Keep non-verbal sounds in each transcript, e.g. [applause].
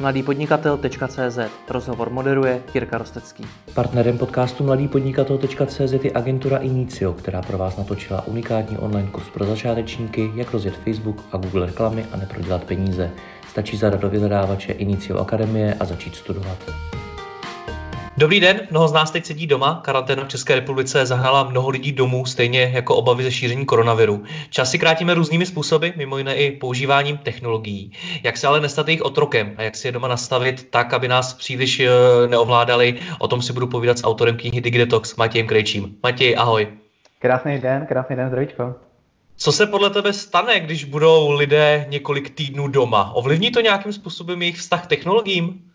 mladýpodnikatel.cz Rozhovor moderuje Jirka Rostecký. Partnerem podcastu mladýpodnikatel.cz je agentura Inicio, která pro vás natočila unikátní online kurz pro začátečníky, jak rozjet Facebook a Google reklamy a neprodělat peníze. Stačí zadat do vyhledávače Inicio Akademie a začít studovat. Dobrý den, mnoho z nás teď sedí doma, karanténa v České republice zahrala mnoho lidí domů, stejně jako obavy ze šíření koronaviru. Čas si krátíme různými způsoby, mimo jiné i používáním technologií. Jak se ale nestat jejich otrokem a jak si je doma nastavit tak, aby nás příliš eh, neovládali, o tom si budu povídat s autorem knihy Digidetox Matějem Krejčím. Matěj, ahoj. Krásný den, krásný den, zdravíčko. Co se podle tebe stane, když budou lidé několik týdnů doma? Ovlivní to nějakým způsobem jejich vztah k technologiím?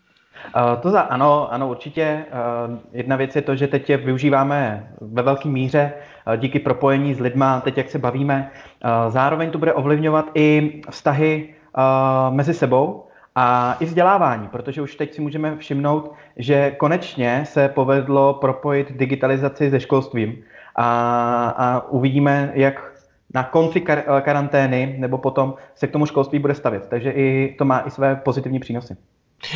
Uh, to za, ano, ano, určitě. Uh, jedna věc je to, že teď je využíváme ve velké míře uh, díky propojení s lidma, teď jak se bavíme. Zároveň to bude ovlivňovat i vztahy mezi sebou a i vzdělávání, protože už teď si můžeme všimnout, že konečně se povedlo propojit digitalizaci se školstvím a, a uvidíme, jak na konci kar- karantény nebo potom se k tomu školství bude stavět. Takže i to má i své pozitivní přínosy.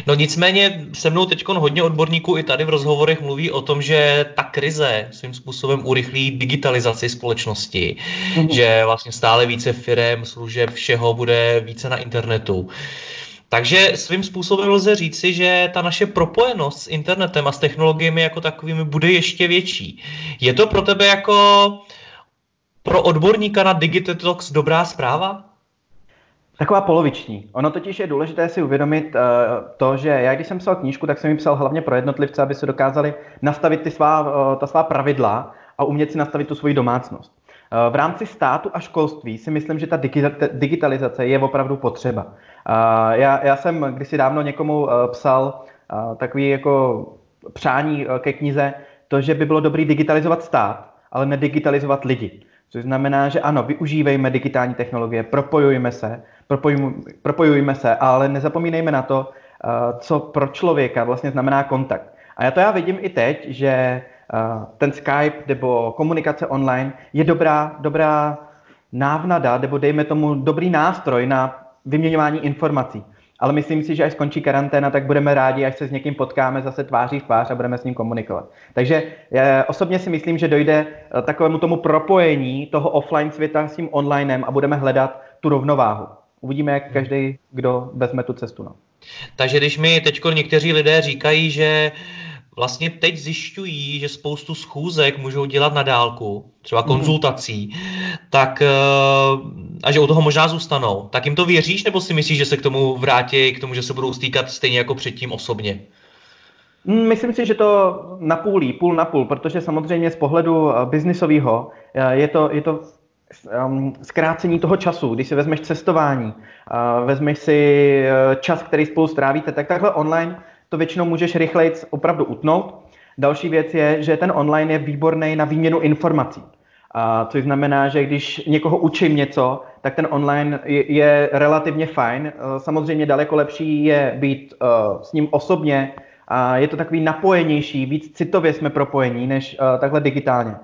No nicméně se mnou teď hodně odborníků i tady v rozhovorech mluví o tom, že ta krize svým způsobem urychlí digitalizaci společnosti, mm-hmm. že vlastně stále více firm, služeb, všeho bude více na internetu. Takže svým způsobem lze říci, že ta naše propojenost s internetem a s technologiemi jako takovými bude ještě větší. Je to pro tebe jako pro odborníka na Digitetox dobrá zpráva? Taková poloviční. Ono totiž je důležité si uvědomit uh, to, že já když jsem psal knížku, tak jsem ji psal hlavně pro jednotlivce, aby se dokázali nastavit ty svá, uh, ta svá pravidla a umět si nastavit tu svoji domácnost. Uh, v rámci státu a školství si myslím, že ta digitalizace je opravdu potřeba. Uh, já, já jsem kdysi dávno někomu uh, psal uh, takový jako přání uh, ke knize, to, že by bylo dobré digitalizovat stát, ale nedigitalizovat lidi. Což znamená, že ano, využívejme digitální technologie, propojujme se, propojujme, propojujme se, ale nezapomínejme na to, eh, co pro člověka vlastně znamená kontakt. A já to já vidím i teď, že eh, ten Skype nebo komunikace online je dobrá, dobrá návnada, nebo dejme tomu dobrý nástroj na vyměňování informací. Ale myslím si, že až skončí karanténa, tak budeme rádi, až se s někým potkáme zase tváří v tvář a budeme s ním komunikovat. Takže já osobně si myslím, že dojde eh, takovému tomu propojení toho offline světa s tím onlinem a budeme hledat tu rovnováhu. Uvidíme, jak každý, kdo vezme tu cestu. No. Takže když mi teď někteří lidé říkají, že vlastně teď zjišťují, že spoustu schůzek můžou dělat na dálku, třeba mhm. konzultací, mm. tak eh, a že u toho možná zůstanou, tak jim to věříš, nebo si myslíš, že se k tomu vrátí, k tomu, že se budou stýkat stejně jako předtím osobně? Mm, myslím si, že to na půlí, půl na půl, protože samozřejmě z pohledu eh, biznisového eh, je to, je to um, zkrácení toho času, když si vezmeš cestování, vezmeš si čas, který spolu strávíte, tak takhle online to většinou můžeš rychleji opravdu utnout. Další věc je, že ten online je výborný na výměnu informací. A což znamená, že když někoho učím něco, tak ten online je, relativně fajn. Samozřejmě daleko lepší je být uh, s ním osobně a je to takový napojenější, víc citově jsme propojení, než uh, takhle digitálně.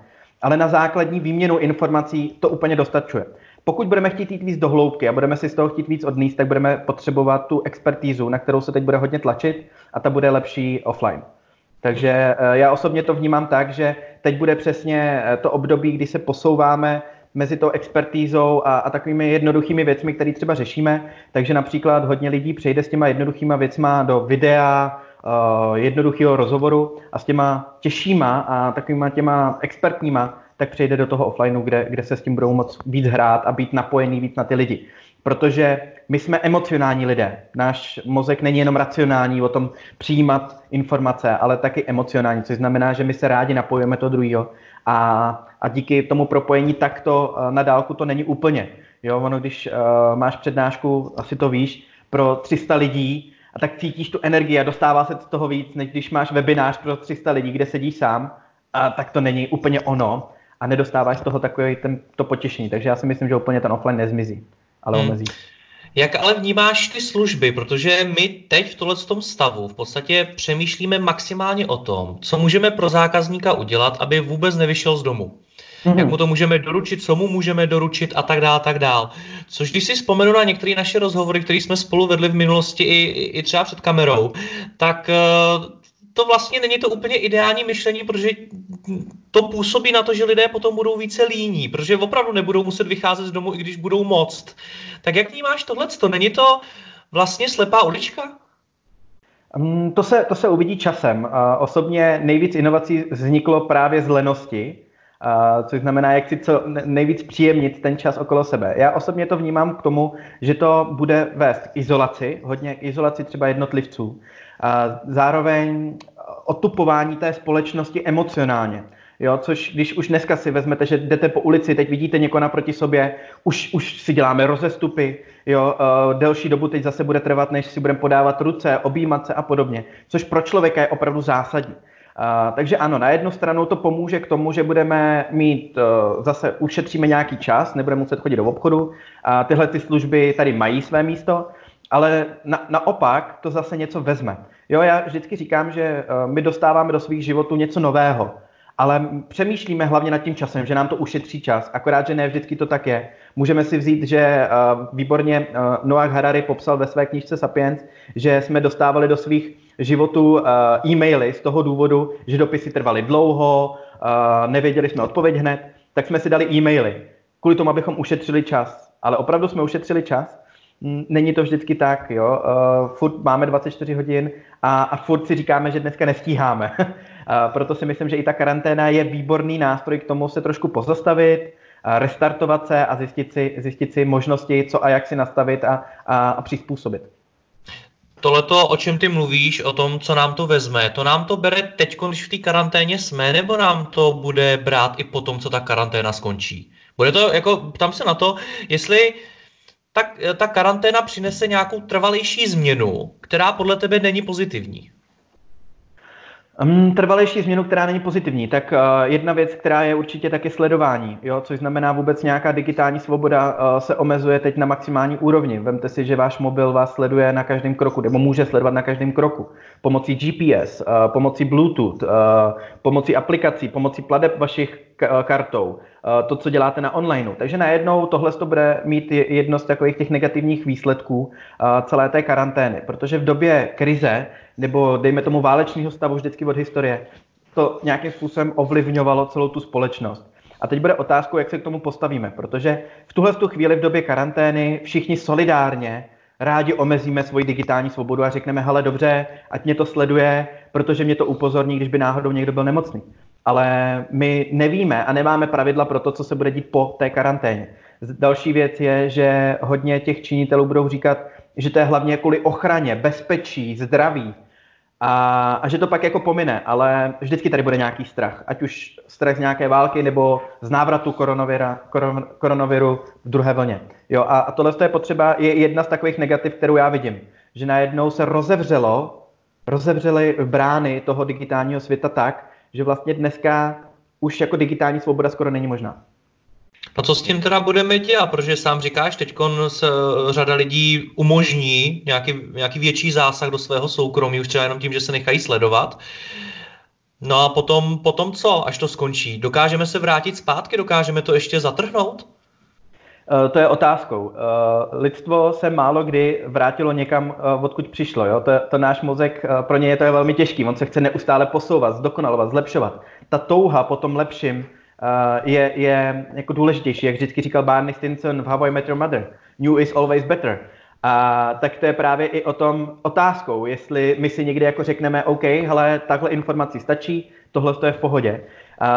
Ale na základní výměnu informací to úplně dostačuje. Pokud budeme chtít jít víc do hloubky a budeme si z toho chtít víc odníst, tak budeme potřebovat tu expertízu, na kterou se teď bude hodně tlačit a ta bude lepší offline. Takže eh, já osobně to vnímám tak, že teď bude přesně eh, to období, kdy se posouváme mezi tou expertízou a, a takovými jednoduchými věcmi, které třeba řešíme. Takže například hodně lidí přejde s těma jednoduchýma věcma do videa, uh, jednoduchého rozhovoru a s těma těžšíma a takovýma těma expertníma tak přejde do toho offlineu, kde, kde se s tím budou moc víc hrát a být napojený víc na ty lidi. Protože my jsme emocionální lidé. Náš mozek není jenom racionální o tom přijímat informace, ale taky emocionální, což znamená, že my se rádi napojujeme to druhého. A, a díky tomu propojení takto eh, na dálku to není úplně. Jo, ono, když uh, máš přednášku, asi to víš, pro 300 lidí, a tak cítíš tu energii a dostává se z toho víc, než když máš webinář pro 300 lidí, kde sedíš sám, a tak to není úplně ono a nedostáváš z toho takový ten, to potěšení. Takže já si myslím, že úplně ten offline nezmizí, ale hmm. omezí. Jak ale vnímáš ty služby? Protože my teď v tohle tom stavu v podstatě přemýšlíme maximálně o tom, co můžeme pro zákazníka udělat, aby vůbec nevyšel z domu. mm-hmm. jak mu to můžeme doručit, co mu můžeme doručit a tak dále, tak dále. Což když si vzpomenu na některé naše rozhovory, které jsme spolu vedli v minulosti i, i třeba před kamerou, tak to vlastně není to úplně ideální myšlení, protože to působí na to, že lidé potom budou více líní, protože opravdu nebudou muset vycházet z domu, i když budou moct. Tak jak vnímáš tohle? To není to vlastně slepá ulička? Mm, to se, to se uvidí časem. Osobně nejvíc inovací vzniklo právě z lenosti, což znamená, jak si co nejvíc příjemnit ten čas okolo sebe. Já osobně to vnímám k tomu, že to bude vést k izolaci, hodně k izolaci třeba jednotlivců, zároveň otupování té společnosti emocionálně. Jo, což když už dneska si vezmete, že jdete po ulici, teď vidíte někoho naproti sobě, už, už si děláme rozestupy, jo, uh, delší dobu teď zase bude trvat, než si budeme podávat ruce, objímat se a podobně, což pro člověka je opravdu zásadní. Uh, takže ano, na jednu stranu to pomůže k tomu, že budeme mít, uh, zase ušetříme nějaký čas, nebudeme muset chodit do obchodu, a tyhle ty služby tady mají své místo, ale na, naopak to zase něco vezme. Jo, já vždycky říkám, že uh, my dostáváme do svých životů něco nového, ale přemýšlíme hlavně nad tím časem, že nám to ušetří čas, akorát, že ne vždycky to tak je. Můžeme si vzít, že uh, výborně uh, Noah Harari popsal ve své knižce Sapiens, že jsme dostávali do svých životů e-maily z toho důvodu, že dopisy trvaly dlouho, uh, nevěděli jsme odpověď hned, tak jsme si dali e-maily kvůli tomu, abychom ušetřili čas. Ale opravdu jsme ušetřili čas Není to vždycky tak, jo. Uh, furt máme 24 hodin a, a furt si říkáme, že dneska nestíháme. uh, [laughs] proto si myslím, že i ta karanténa je výborný nástroj k tomu se trošku pozastavit, uh, restartovat se a zjistit si, zjistit si možnosti, co a jak si nastavit a, a, a přizpůsobit. Tohleto, o čem ty mluvíš, o tom, co nám to vezme, to nám to bere teď, když v té karanténě jsme, nebo nám to bude brát i potom, co ta karanténa skončí? Bude to, jako, ptám se na to, jestli uh, tak eh, ta karanténa přinese nějakou trvalejší změnu, která podle tebe není pozitivní. Trvalejší změnu, která není pozitivní, tak uh, jedna věc, která je určitě taky sledování, jo, což znamená vůbec nějaká digitální svoboda uh, se omezuje teď na maximální úrovni. Vemte si, že váš mobil vás sleduje na každém kroku, nebo může sledovat na každém kroku. Pomocí GPS, pomocí Bluetooth, pomocí aplikací, pomocí pladeb vašich kartou, to, co děláte na onlineu. Takže najednou tohle to bude mít jedno z takových těch negativních výsledků celé té karantény, protože v době krize nebo dejme tomu válečného stavu vždycky od historie, to nějakým způsobem ovlivňovalo celou tu společnost. A teď bude otázkou, jak se k tomu postavíme, protože v tuhle tu chvíli v době karantény všichni solidárně rádi omezíme svoji digitální svobodu a řekneme, hele dobře, ať mě to sleduje, protože mě to upozorní, když by náhodou někdo byl nemocný. Ale my nevíme a nemáme pravidla pro to, co se bude dít po té karanténě. Další věc je, že hodně těch činitelů budou říkat, že to je hlavně kvůli ochraně, bezpečí, zdraví. A, a že to pak jako pomine, ale vždycky tady bude nějaký strach. Ať už strach z nějaké války nebo z návratu koronavira, koron, koronaviru v druhé vlně. Jo, a, a tohle je potřeba, je jedna z takových negativ, kterou já vidím. Že najednou se rozevřelo, rozevřely brány toho digitálního světa tak, že vlastně dneska už jako digitální svoboda skoro není možná. No co s tím teda budeme dělat, protože sám říkáš, teď eh, řada lidí umožní nějaký, nějaký větší zásah do svého soukromí, už třeba jenom tím, že se nechají sledovat. No a potom, potom co, až to skončí? Dokážeme se vrátit zpátky, dokážeme to ještě zatrhnout? Uh, to je otázkou. Uh, lidstvo se málo kdy vrátilo někam, uh, odkud přišlo. Jo? To, to náš mozek, pro něj je to velmi těžký. On se chce neustále posouvat, zdokonalovat, zlepšovat. Ta touha po tom lepším Eh, je, je jako důležitější, jak vždycky říkal Barney Stinson v How I Met Your Mother. New is always better. A tak to je právě i o tom otázkou, jestli my si někdy jako řekneme, OK, hele, takhle informací stačí, tohle je v pohodě.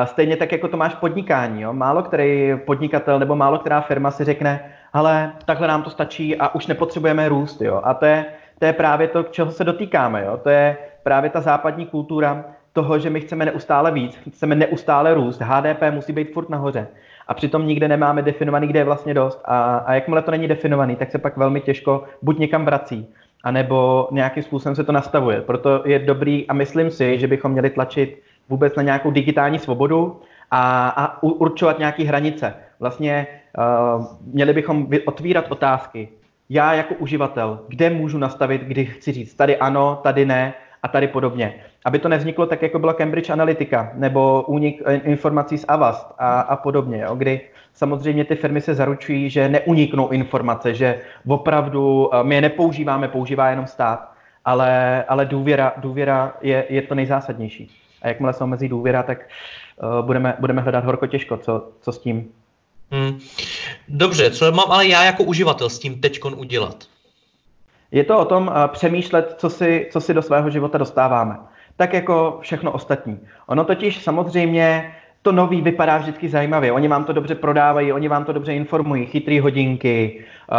Stejně tak, jako to máš podnikání. Jo? Málo který podnikatel nebo málo která firma si řekne, ale takhle nám to stačí a už nepotřebujeme růst. Jo? A to je, to je právě to, čeho se dotýkáme. Jo? To je právě ta západní kultura, toho, že my chceme neustále víc, chceme neustále růst, HDP musí být furt nahoře. A přitom nikde nemáme definovaný, kde je vlastně dost. A, a jakmile to není definovaný, tak se pak velmi těžko buď někam vrací, anebo nějakým způsobem se to nastavuje. Proto je dobrý a myslím si, že bychom měli tlačit vůbec na nějakou digitální svobodu a, a určovat nějaké hranice. Vlastně uh, měli bychom otvírat otázky. Já jako uživatel, kde můžu nastavit, kdy chci říct tady ano, tady ne a tady podobně aby to nevzniklo tak, jako byla Cambridge Analytica nebo únik eh, informací z Avast a, a podobně, jo, kdy samozřejmě ty firmy se zaručují, že neuniknou informace, že opravdu my je nepoužíváme, používá jenom stát, ale, ale důvěra, důvěra je, je to nejzásadnější. A jakmile se omezí důvěra, tak uh, budeme, budeme hledat horko těžko, co, co s tím. Hmm. Dobře, co mám ale já jako uživatel s tím teďkon udělat? Je to o tom uh, přemýšlet, co si, co si do svého života dostáváme. Tak jako všechno ostatní. Ono totiž samozřejmě to nový vypadá vždycky zajímavě. Oni vám to dobře prodávají, oni vám to dobře informují. Chytrý hodinky, uh,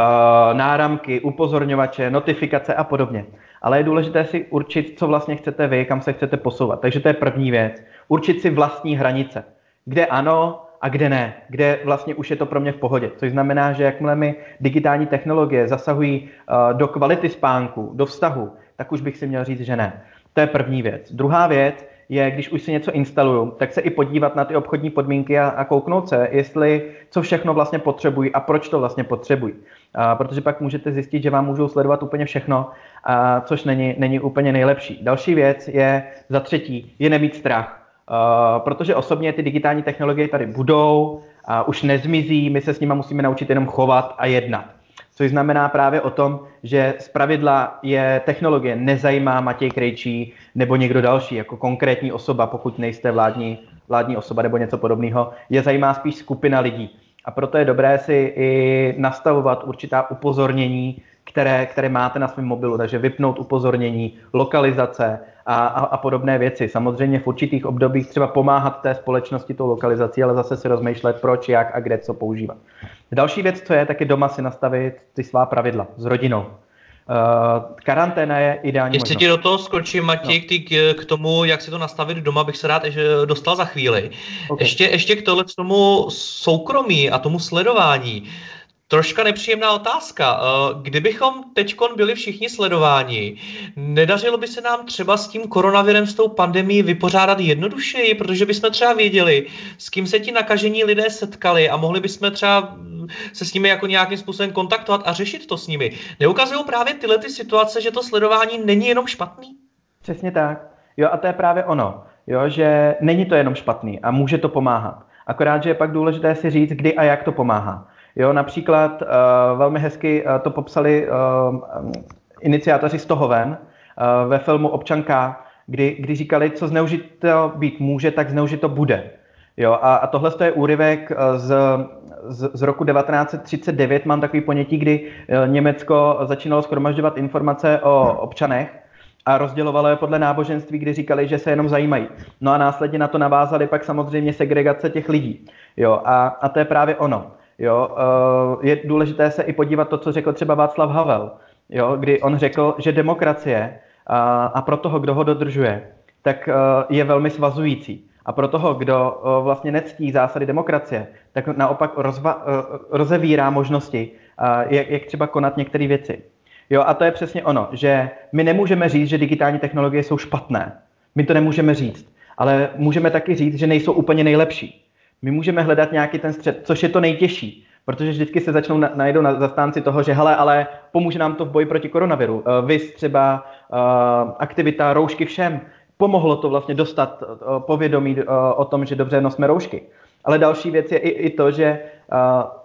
náramky, upozorňovače, notifikace a podobně. Ale je důležité si určit, co vlastně chcete vy, kam se chcete posouvat. Takže to je první věc. Určit si vlastní hranice. Kde ano a kde ne. Kde vlastně už je to pro mě v pohodě. Což znamená, že jakmile mi digitální technologie zasahují uh, do kvality spánku, do vztahu, tak už bych si měl říct, že ne. To je první věc. Druhá věc je, když už si něco instaluju, tak se i podívat na ty obchodní podmínky a, a kouknout se, jestli co všechno vlastně potřebují a proč to vlastně potřebují. Protože pak můžete zjistit, že vám můžou sledovat úplně všechno, a, což není, není úplně nejlepší. Další věc je, za třetí, je nemít strach. Uh, protože osobně ty digitální technologie tady budou, a už nezmizí, my se s nimi musíme naučit jenom chovat a jednat což znamená právě o tom, že z pravidla je technologie nezajímá Matěj Krejčí nebo někdo další, jako konkrétní osoba, pokud nejste vládní, vládní osoba nebo něco podobného, je zajímá spíš skupina lidí. A proto je dobré si i nastavovat určitá upozornění, které, které máte na svém mobilu, takže vypnout upozornění, lokalizace a, a, a podobné věci. Samozřejmě v určitých obdobích třeba pomáhat té společnosti tou lokalizací, ale zase si rozmýšlet, proč, jak a kde co používat. Další věc, co je, tak je doma si nastavit ty svá pravidla s rodinou. Uh, karanténa je ideální Ještě možnost. ti do toho skočím, Matěj, no. k, k tomu, jak si to nastavit doma, bych se rád ještě dostal za chvíli. Okay. Ještě, ještě k tohle tomu soukromí a tomu sledování. Troška nepříjemná otázka. Eh, kdybychom teď byli všichni sledováni, nedařilo by se nám třeba s tím koronavirem, s tou pandemí vypořádat jednodušeji, protože bychom třeba věděli, s kým se ti nakažení lidé setkali a mohli bychom třeba se s nimi jako nějakým způsobem kontaktovat a řešit to s nimi. Neukazují právě tyhle ty situace, že to sledování není jenom špatný? Přesně tak. Jo, a to je právě ono, jo, že není to jenom špatný a může to pomáhat. Akorát, že je pak důležité si říct, kdy a jak to pomáhá. Jo, například uh, velmi hezky uh, to popsali uh, iniciátoři z toho ven uh, ve filmu Občanka, kdy, kdy říkali, co zneužito být může, tak zneužito bude. Jo, a, a tohle je úryvek z, z, z roku 1939, mám takový ponětí, kdy Německo začínalo schromažďovat informace o občanech a rozdělovalo je podle náboženství, kdy říkali, že se jenom zajímají. No a následně na to navázali pak samozřejmě segregace těch lidí. Jo, a, a to je právě ono. Jo, eh, je důležité se i podívat to, co řekl třeba Václav Havel, jo, kdy on řekl, že demokracie a, a pro toho, kdo ho dodržuje, tak eh, je velmi svazující. A pro toho, kdo eh, vlastně nectí zásady demokracie, tak naopak rozva, rozevírá možnosti, jak, jak třeba konat některé věci. Jo, a to je přesně ono, že my nemůžeme říct, že digitální technologie jsou špatné. My to nemůžeme říct. Ale můžeme taky říct, že nejsou úplně nejlepší. My můžeme hledat nějaký ten střed, což je to nejtěžší, protože vždycky se začnou najdou na zastánci toho, že hele, ale pomůže nám to v boji proti koronaviru. Uh, vys třeba uh, aktivita roušky všem. Pomohlo to vlastně dostat uh, povědomí uh, o tom, že dobře nosme roušky. Ale další věc je i, i to, že uh,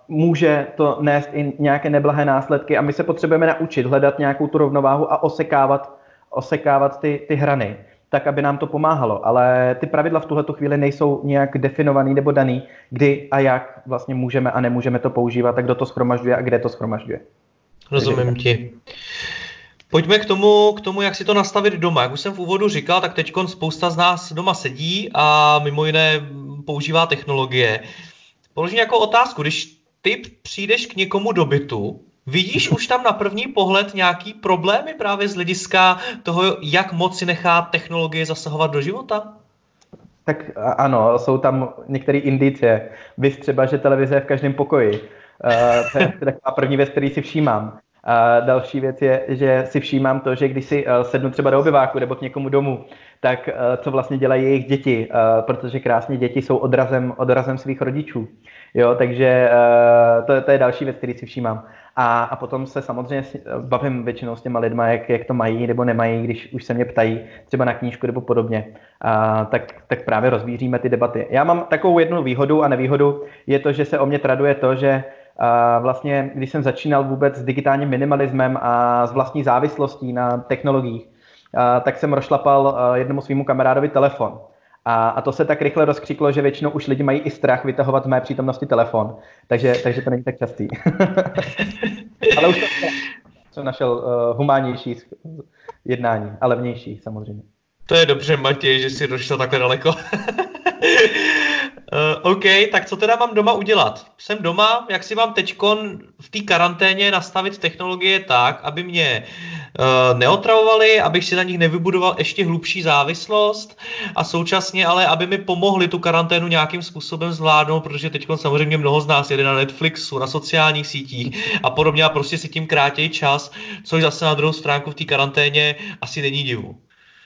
může to nést i nějaké neblahé následky a my se potřebujeme naučit hledat nějakou tu rovnováhu a osekávat, osekávat ty, ty hrany tak aby nám to pomáhalo. Ale ty pravidla v tuhle chvíli nejsou nějak definovaný nebo daný, kdy a jak vlastně můžeme a nemůžeme to používat, a kdo to schromažďuje a kde to schromažďuje. Rozumím ti. Pojďme k tomu, k tomu, jak si to nastavit doma. Jak už jsem v úvodu říkal, tak teď spousta z nás doma sedí a mimo jiné používá technologie. Položím jako otázku, když ty přijdeš k někomu do bytu, Vidíš už tam na první pohled nějaký problémy právě z hlediska toho, jak moc si nechá technologie zasahovat do života? Tak ano, jsou tam některé indicie. Vy třeba, že televize je v každém pokoji. Uh, to je taková první věc, který si všímám. A další věc je, že si všímám to, že když si uh, sednu třeba do obyváku nebo k někomu domů, tak uh, co vlastně dělají jejich děti, protože krásně děti jsou odrazem, odrazem svých rodičů. Jo, takže uh, to, to je další věc, který si všímám. A, a potom se samozřejmě bavím většinou s těma lidma, jak, jak to mají nebo nemají, když už se mě ptají třeba na knížku nebo podobně, a, tak, tak právě rozvíříme ty debaty. Já mám takovou jednu výhodu a nevýhodu, je to, že se o mě traduje to, že a vlastně, když jsem začínal vůbec s digitálním minimalismem a s vlastní závislostí na technologiích, a, tak jsem rozšlapal jednomu svýmu kamarádovi telefon. A, a to se tak rychle rozkřiklo, že většinou už lidi mají i strach vytahovat v mé přítomnosti telefon. Takže, takže to není tak častý. [laughs] Ale už to jsem našel uh, humánnější jednání a levnější samozřejmě. To je dobře, Matěj, že jsi došel takhle daleko. [laughs] Uh, OK, tak co teda mám doma udělat? Jsem doma, jak si mám teďkon v té karanténě nastavit technologie tak, aby mě uh, neotravovali, abych si na nich nevybudoval ještě hlubší závislost a současně ale, aby mi pomohli tu karanténu nějakým způsobem zvládnout, protože teď samozřejmě mnoho z nás jede na Netflixu, na sociálních sítích a podobně a prostě si tím krátějí čas, což zase na druhou stránku v té karanténě asi není divu.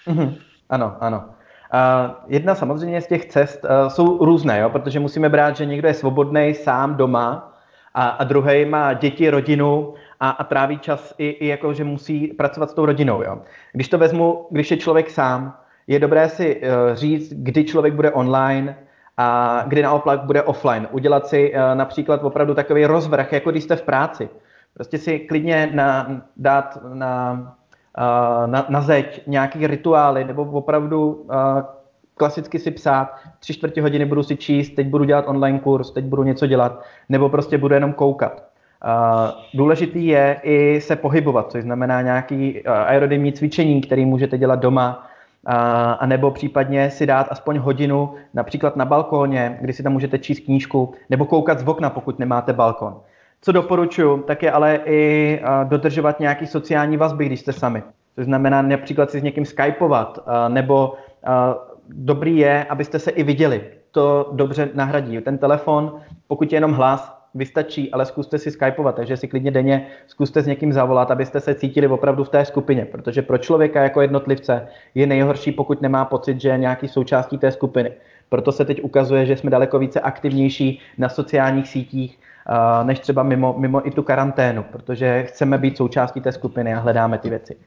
Mm-hmm. Ano, ano. Jedna samozřejmě z těch cest uh, jsou různé, jo, protože musíme brát, že někdo je svobodný sám doma a, a druhý má děti, rodinu a, a tráví čas i, i jako, že musí pracovat s tou rodinou. Jo. Když to vezmu, když je člověk sám, je dobré si uh, říct, kdy člověk bude online a kdy naopak bude offline. Udělat si uh, například opravdu takový rozvrh, jako když jste v práci. Prostě si klidně na, dát na na, na zeď nějaký rituály, nebo opravdu klasicky si psát, tři čtvrtě hodiny budu si číst, teď budu dělat online kurz, teď budu něco dělat, nebo prostě budu jenom koukat. Důležitý je i se pohybovat, což znamená nějaký aerodymní cvičení, který můžete dělat doma, a nebo případně si dát aspoň hodinu například na balkóně, kdy si tam můžete číst knížku, nebo koukat z okna, pokud nemáte balkon. Co doporučuji, tak je ale i dodržovat nějaký sociální vazby, když jste sami. To znamená například si s někým skypovat, nebo dobrý je, abyste se i viděli. To dobře nahradí. Ten telefon, pokud je jenom hlas, vystačí, ale zkuste si skypovat, takže si klidně denně zkuste s někým zavolat, abyste se cítili opravdu v té skupině, protože pro člověka jako jednotlivce je nejhorší, pokud nemá pocit, že je nějaký součástí té skupiny. Proto se teď ukazuje, že jsme daleko více aktivnější na sociálních sítích, než třeba mimo, mimo i tu karanténu, protože chceme být součástí té skupiny a hledáme ty věci.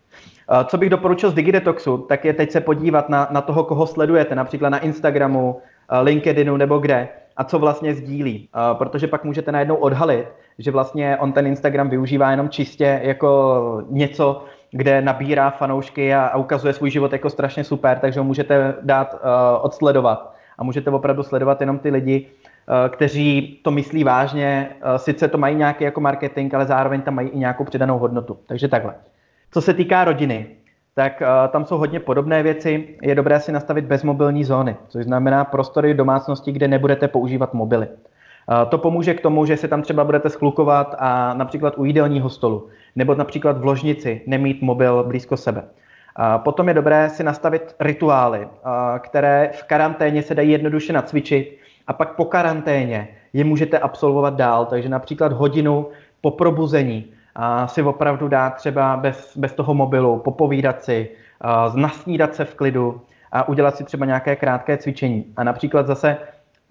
Co bych doporučil z Digidetoxu, tak je teď se podívat na, na toho, koho sledujete, například na Instagramu, LinkedInu nebo kde, a co vlastně sdílí, protože pak můžete najednou odhalit, že vlastně on ten Instagram využívá jenom čistě jako něco, kde nabírá fanoušky a, a ukazuje svůj život jako strašně super, takže ho můžete dát uh, odsledovat a můžete opravdu sledovat jenom ty lidi, kteří to myslí vážně, eh, sice to mají nějaký jako marketing, ale zároveň tam mají i nějakou přidanou hodnotu. Takže takhle. Co se týká rodiny, tak uh, tam jsou hodně podobné věci. Je dobré si nastavit bezmobilní zóny, což znamená prostory domácnosti, kde nebudete používat mobily. To pomůže k tomu, že se tam třeba budete schlukovat a například u jídelního stolu, nebo například v ložnici nemít mobil blízko sebe. Potom je dobré si nastavit rituály, které v karanténě se dají jednoduše nacvičit a pak po karanténě je můžete absolvovat dál. Takže například hodinu po probuzení a si opravdu dát třeba bez, bez toho mobilu, popovídat si, a nasnídat se v klidu a udělat si třeba nějaké krátké cvičení. A například zase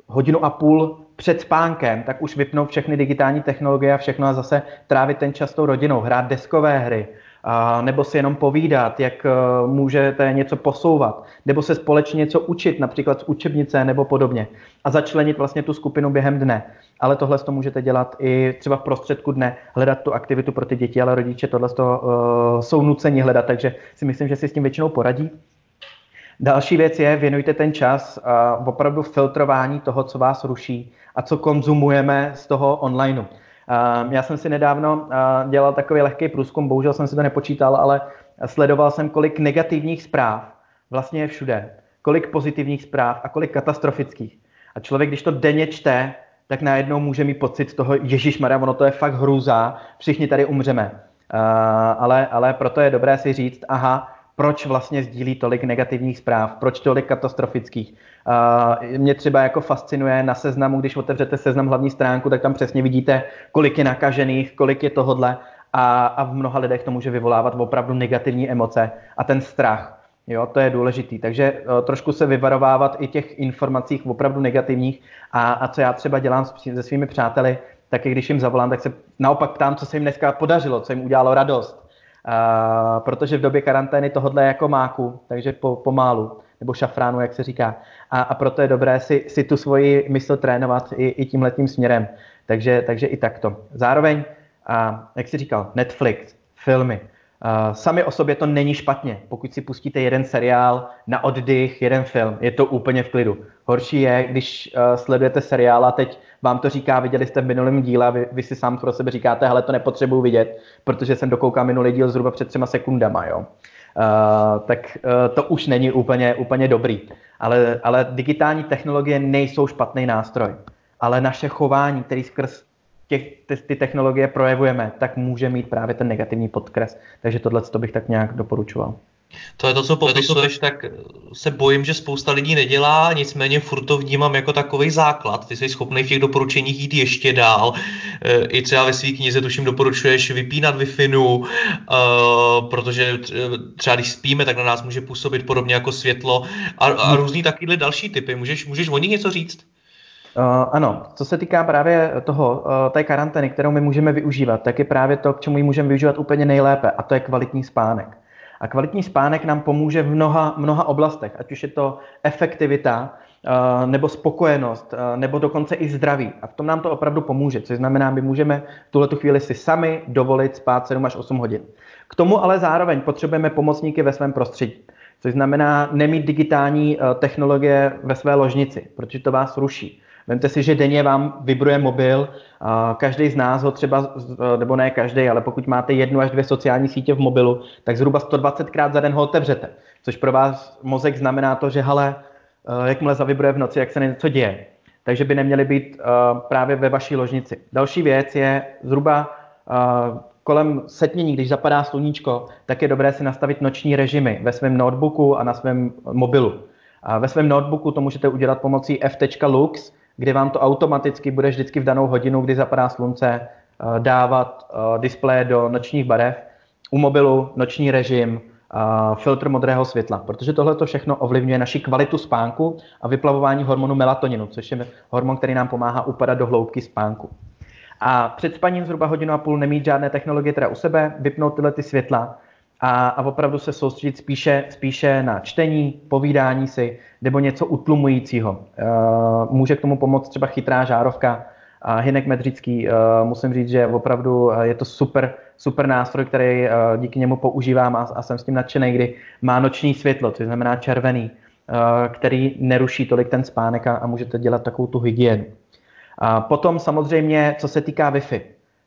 hodinu a půl před spánkem, tak už vypnout všechny digitální technologie a všechno a zase trávit ten čas tou rodinou, hrát deskové hry, nebo si jenom povídat, jak eh, můžete něco posouvat, nebo se společně něco učit, například z učebnice nebo podobně. A začlenit vlastně tu skupinu během dne. Ale tohle to můžete dělat i třeba v prostředku dne, hledat tu aktivitu pro ty děti, ale rodiče tohle to, uh, jsou nuceni hledat, takže si myslím, že si s tím většinou poradí. Další věc je, věnujte ten čas uh, opravdu filtrování toho, co vás ruší a co konzumujeme z toho onlineu. Ehm, já jsem si nedávno eh, dělal takový lehký průzkum, bohužel jsem si to nepočítal, ale sledoval jsem, kolik negativních zpráv vlastně je všude, kolik pozitivních zpráv a kolik katastrofických. A člověk, když to denně čte, tak najednou může mít pocit toho, Ježíš Maria, ono to je fakt hrůza, všichni tady umřeme. Uh, ale, ale proto je dobré si říct, aha, proč vlastně sdílí tolik negativních zpráv, proč tolik katastrofických. Uh, mě třeba jako fascinuje na seznamu, když otevřete seznam hlavní stránku, tak tam přesně vidíte, kolik je nakažených, kolik je tohodle a, a v mnoha lidech to může vyvolávat opravdu negativní emoce a ten strach. Jo, to je důležitý. Takže uh, trošku se vyvarovávat i těch informací opravdu negativních. A, a co já třeba dělám se svými přáteli, tak i když jim zavolám, tak se naopak ptám, co se jim dneska podařilo, co jim udělalo radost. Uh, protože v době karantény tohle je jako máku, takže po, pomálu, nebo šafránu, jak se říká. A, a proto je dobré si, si tu svoji mysl trénovat i, i tímhletím směrem. Takže, takže i takto. Zároveň, a, jak jsi říkal, Netflix, filmy. Uh, sami o sobě to není špatně. Pokud si pustíte jeden seriál na oddych, jeden film, je to úplně v klidu. Horší je, když uh, sledujete seriál a teď vám to říká, viděli jste v minulém díle a vy, vy si sám pro sebe říkáte, hele, to nepotřebuji vidět, protože jsem dokoukal minulý díl zhruba před třema sekundama, jo. Uh, tak uh, to už není úplně, úplně dobrý. Ale, ale digitální technologie nejsou špatný nástroj. Ale naše chování, který skrz těch, ty, ty technologie projevujeme, tak může mít právě ten negativní podkres. Takže tohle to bych tak nějak doporučoval. To je to, co popisuješ, tak se bojím, že spousta lidí nedělá, nicméně furt to vnímám jako takový základ. Ty jsi schopný v těch doporučeních jít ještě dál. E, I třeba ve své knize tuším doporučuješ vypínat wi uh, protože třeba když spíme, tak na nás může působit podobně jako světlo a, a různý takovýhle další typy. Můžeš, můžeš o nich něco říct? Uh, ano, co se týká právě toho, uh, té karantény, kterou my můžeme využívat, tak je právě to, k čemu ji můžeme využívat úplně nejlépe, a to je kvalitní spánek. A kvalitní spánek nám pomůže v mnoha, mnoha oblastech, ať už je to efektivita, uh, nebo spokojenost, nebo dokonce i zdraví. A v tom nám to opravdu pomůže, což znamená, my můžeme v tuhle chvíli si sami dovolit spát 7 až 8 hodin. K tomu ale zároveň potřebujeme pomocníky ve svém prostředí. Což znamená nemít digitální technologie ve své ložnici, protože to vás ruší. Vemte si, že denně vám vibruje mobil, každý z nás ho třeba, nebo ne každý, ale pokud máte jednu až dvě sociální sítě v mobilu, tak zhruba 120krát za den ho otevřete. Což pro vás mozek znamená to, že hele, e, jakmile zavibruje v noci, jak se něco děje. Takže by neměly být e, právě ve vaší ložnici. Další věc je zhruba e, kolem setmění, když zapadá sluníčko, tak je dobré si nastavit noční režimy ve svém notebooku a na svém mobilu. A ve svém notebooku to můžete udělat pomocí f.lux, kdy vám to automaticky bude vždycky v danou hodinu, kdy zapadá slunce, eh, dávat eh, displeje do nočních barev. U mobilu noční režim, eh, filtr modrého světla, protože tohle to všechno ovlivňuje naši kvalitu spánku a vyplavování hormonu melatoninu, což je hormon, který nám pomáhá upadat do hloubky spánku. A před spaním zhruba hodinu a půl nemít žádné technologie teda u sebe, vypnout tyhle ty světla a, a opravdu se soustředit spíše, spíše na čtení, povídání si nebo něco utlumujícího. Uh, může k tomu pomoct třeba chytrá žárovka, Hinek Medřický, uh, musím říct, že opravdu je to super, super nástroj, který díky němu používám a, a jsem s tím nadšený, kdy má noční světlo, což znamená červený, který neruší tolik ten spánek a, a můžete dělat takovou tu hygienu. A potom samozřejmě, co se týká Wi-Fi.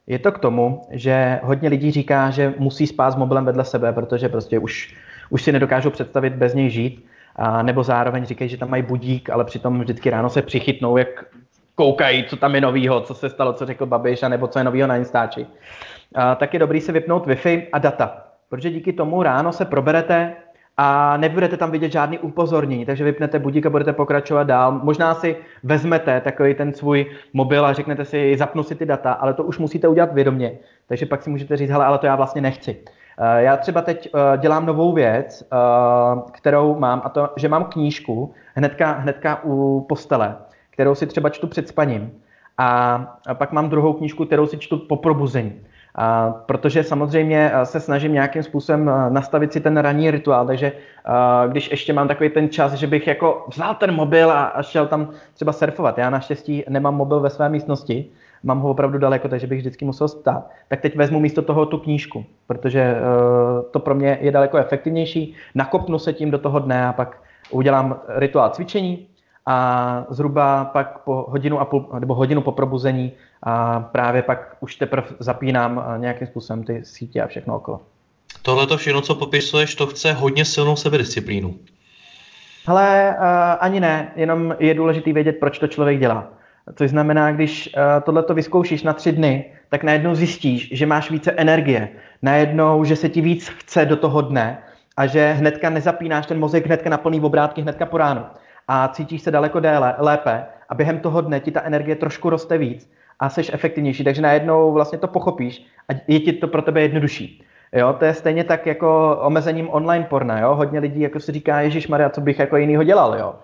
Je to k tomu, že hodně lidí říká, že musí spát s mobilem vedle sebe, protože prostě už, už si nedokážou představit bez něj žít, a nebo zároveň říkají, že tam mají budík, ale přitom vždycky ráno se přichytnou, jak koukají, co tam je novýho, co se stalo, co řekl Babiš, nebo co je novýho na Instači. A tak je dobrý si vypnout Wi-Fi a data, protože díky tomu ráno se proberete a nebudete tam vidět žádný upozornění, takže vypnete budík a budete pokračovat dál. Možná si vezmete takový ten svůj mobil a řeknete si, zapnu si ty data, ale to už musíte udělat vědomě. Takže pak si můžete říct, hele, ale to já vlastně nechci. Eh, já třeba teď eh, dělám novou věc, eh, kterou mám, a to, že mám knížku hnedka, hnedka u postele, kterou si třeba čtu před spaním. A pak mám druhou knížku, kterou si čtu po probuzení. Protože samozřejmě se snažím nějakým způsobem nastavit si ten ranní rituál, takže když ještě mám takový ten čas, že bych jako vzal ten mobil a, a šel tam třeba surfovat. Já naštěstí nemám mobil ve své místnosti, mám ho opravdu daleko, takže bych vždycky musel stát. Tak teď vezmu místo toho tu knížku, protože to pro mě je daleko efektivnější. Nakopnu se tím do toho dne a pak udělám rituál cvičení a zhruba pak po hodinu a půl, nebo hodinu po probuzení a právě pak už teprve zapínám nějakým způsobem ty sítě a všechno okolo. Tohle to všechno, co popisuješ, to chce hodně silnou sebedisciplínu. Ale uh, ani ne, jenom je důležité vědět, proč to člověk dělá. Což znamená, když uh, tohle to vyzkoušíš na tři dny, tak najednou zjistíš, že máš více energie. Najednou, že se ti víc chce do toho dne a že hnedka nezapínáš ten mozek hnedka na plný obrátky hnedka po ránu. A cítíš se daleko déle, lépe a během toho dne ti ta energie trošku roste víc a jsi efektivnější, takže najednou vlastně to pochopíš a je ti to pro tebe jednodušší. Jo, to je stejně tak jako omezením online porna, jo. Hodně lidí jako si říká, Ježíš Maria, co bych jako jinýho dělal, jo.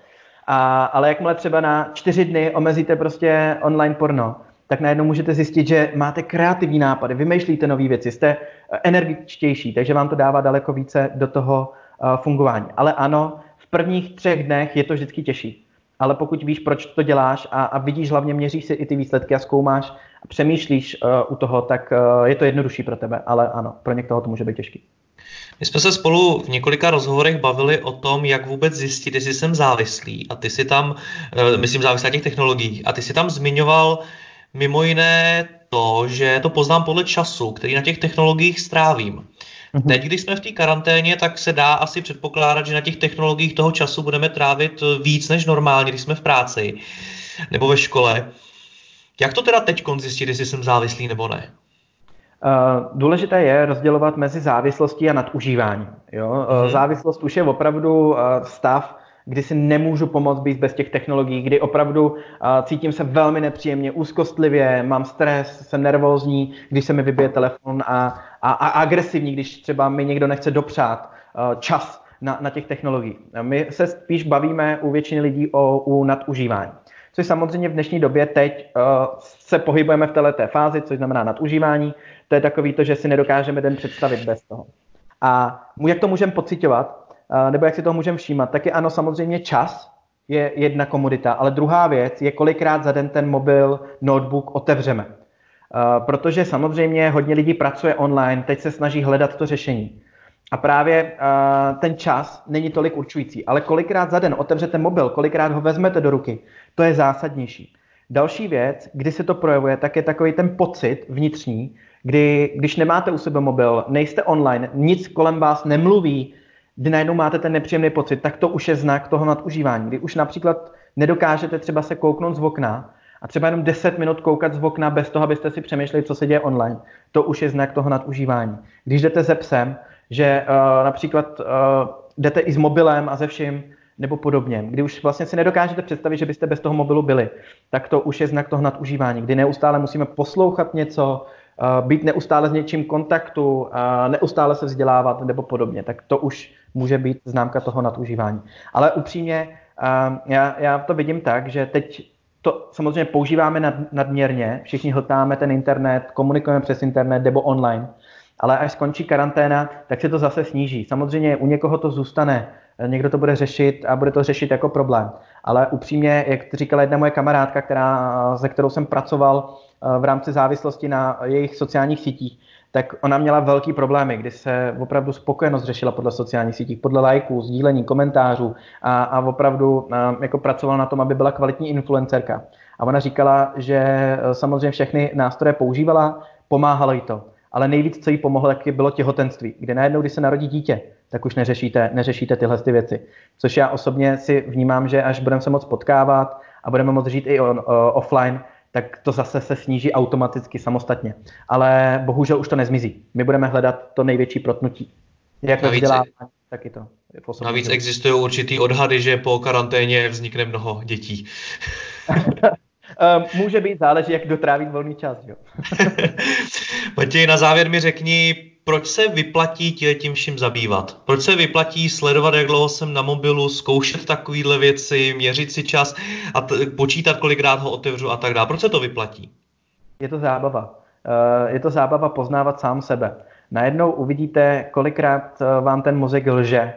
A, ale jakmile třeba na čtyři dny omezíte prostě online porno, tak najednou můžete zjistit, že máte kreativní nápady, vymýšlíte nové věci, jste energičtější, takže vám to dává daleko více do toho uh, fungování. Ale ano, prvních třech dnech je to vždycky těžší. Ale pokud víš, proč to děláš a, a vidíš, hlavně měříš si i ty výsledky a zkoumáš a přemýšlíš uh, u toho, tak uh, je to jednodušší pro tebe. Ale ano, pro někoho to může být těžký. My jsme se spolu v několika rozhovorech bavili o tom, jak vůbec zjistit, jestli jsem závislý. A ty si tam, myslím, závislý na těch technologiích, a ty si tam zmiňoval mimo jiné to, že to poznám podle času, který na těch technologiích strávím. Mm-hmm. Teď, když jsme v té karanténě, tak se dá asi předpokládat, že na těch technologiích toho času budeme trávit víc než normálně, když jsme v práci nebo ve škole. Jak to teda teď zjistit, jestli jsem závislý nebo ne? Uh, důležité je rozdělovat mezi závislostí a nadužívání. Jo? Mm-hmm. Závislost už je opravdu stav, kdy si nemůžu pomoct být bez těch technologií, kdy opravdu uh, cítím se velmi nepříjemně, úzkostlivě, mám stres, jsem nervózní, když se mi vybije telefon a, a, a agresivní, když třeba mi někdo nechce dopřát uh, čas na, na těch technologiích. My se spíš bavíme u většiny lidí o u nadužívání. Což samozřejmě v dnešní době teď uh, se pohybujeme v této fázi, což znamená nadužívání. To je takový to, že si nedokážeme den představit bez toho. A jak to můžeme pocitovat, nebo jak si toho můžeme všímat, tak je ano, samozřejmě čas je jedna komodita, ale druhá věc je, kolikrát za den ten mobil, notebook otevřeme. Protože samozřejmě hodně lidí pracuje online, teď se snaží hledat to řešení. A právě ten čas není tolik určující, ale kolikrát za den otevřete mobil, kolikrát ho vezmete do ruky, to je zásadnější. Další věc, kdy se to projevuje, tak je takový ten pocit vnitřní, kdy když nemáte u sebe mobil, nejste online, nic kolem vás nemluví, kdy najednou máte ten nepříjemný pocit, tak to už je znak toho nadužívání. Kdy už například nedokážete třeba se kouknout z okna a třeba jenom 10 minut koukat z okna bez toho, abyste si přemýšleli, co se děje online, to už je znak toho nadužívání. Když jdete ze psem, že uh, například uh, jdete i s mobilem a ze vším, nebo podobně, kdy už vlastně si nedokážete představit, že byste bez toho mobilu byli, tak to už je znak toho nadužívání, kdy neustále musíme poslouchat něco, být neustále s něčím kontaktu, neustále se vzdělávat nebo podobně, tak to už může být známka toho nadužívání. Ale upřímně, já, já to vidím tak, že teď to samozřejmě používáme nad, nadměrně, všichni hltáme ten internet, komunikujeme přes internet nebo online, ale až skončí karanténa, tak se to zase sníží. Samozřejmě u někoho to zůstane, někdo to bude řešit a bude to řešit jako problém. Ale upřímně, jak říkala jedna moje kamarádka, která, se kterou jsem pracoval v rámci závislosti na jejich sociálních sítích, tak ona měla velký problémy, kdy se opravdu spokojenost řešila podle sociálních sítí, podle lajků, sdílení, komentářů a, a opravdu a, jako pracovala na tom, aby byla kvalitní influencerka. A ona říkala, že e, samozřejmě všechny nástroje používala, pomáhalo jí to. Ale nejvíc, co jí pomohlo, tak bylo těhotenství, kde najednou, když se narodí dítě, tak už neřešíte, neřešíte tyhle ty věci. Což já osobně si vnímám, že až budeme se moc potkávat a budeme moc žít i on, uh, offline, tak to zase se sníží automaticky samostatně. Ale bohužel už to nezmizí. My budeme hledat to největší protnutí. Jak ve vzdělávání, tak i to. Navíc existují určitý odhady, že po karanténě vznikne mnoho dětí. [laughs] Ehm, může být, záleží, jak dotrávit volný čas. Jo. [laughs] Matěj, na závěr mi řekni, proč se vyplatí tě tím vším zabývat? Proč se vyplatí sledovat, jak dlouho jsem na mobilu, zkoušet takovéhle věci, měřit si čas a t- počítat, kolikrát ho otevřu a tak dále? Proč se to vyplatí? Je to zábava. Uh, je to zábava poznávat sám sebe. Najednou uvidíte, kolikrát eh, vám ten mozek lže,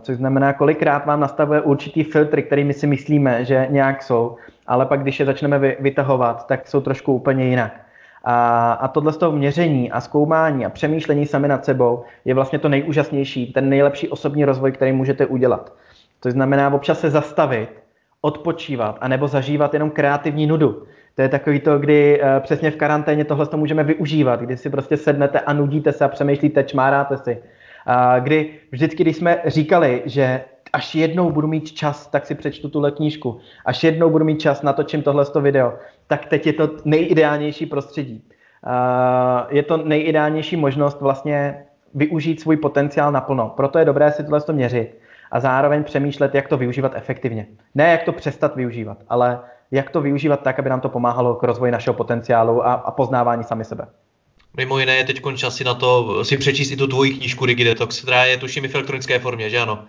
což znamená, kolikrát vám nastavuje určitý filtry, kterými si myslíme, že nějak jsou, ale pak, když je začneme vytahovat, tak jsou trošku úplně jinak. A, a tohle z toho měření a zkoumání a přemýšlení sami nad sebou je vlastně to nejúžasnější, ten nejlepší osobní rozvoj, který můžete udělat. To znamená občas se zastavit, odpočívat, anebo zažívat jenom kreativní nudu. To je takový to, kdy uh, přesně v karanténě tohle to můžeme využívat, kdy si prostě sednete a nudíte se a přemýšlíte, čmáráte si. Kdy vždycky, když jsme říkali, že až jednou budu mít čas, tak si přečtu tuhle knížku. Až jednou budu mít čas, natočím tohle video. Tak teď je to nejideálnější prostředí. Je to nejideálnější možnost vlastně využít svůj potenciál naplno. Proto je dobré si tohle měřit a zároveň přemýšlet, jak to využívat efektivně. Ne jak to přestat využívat, ale jak to využívat tak, aby nám to pomáhalo k rozvoji našeho potenciálu a, a poznávání sami sebe. Mimo jiné je teď časy na to si přečíst i tu tvoji knížku Digidetox, která je tuším i v elektronické formě, že ano?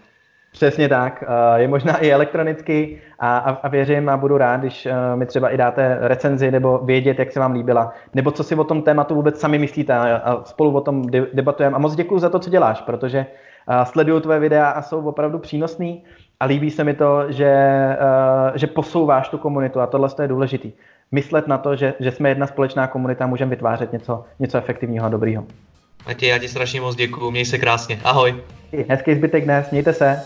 Přesně tak, je možná i elektronicky a, a, a věřím a budu rád, když mi třeba i dáte recenzi nebo vědět, jak se vám líbila, nebo co si o tom tématu vůbec sami myslíte a, a spolu o tom debatujeme. A moc děkuji za to, co děláš, protože sleduju tvoje videa a jsou opravdu přínosný a líbí se mi to, že, že posouváš tu komunitu a tohle je důležitý. Myslet na to, že, že jsme jedna společná komunita můžeme vytvářet něco, něco efektivního a dobrýho. Matěj, já ti strašně moc děkuji, měj se krásně, ahoj. Hezký zbytek dnes, mějte se.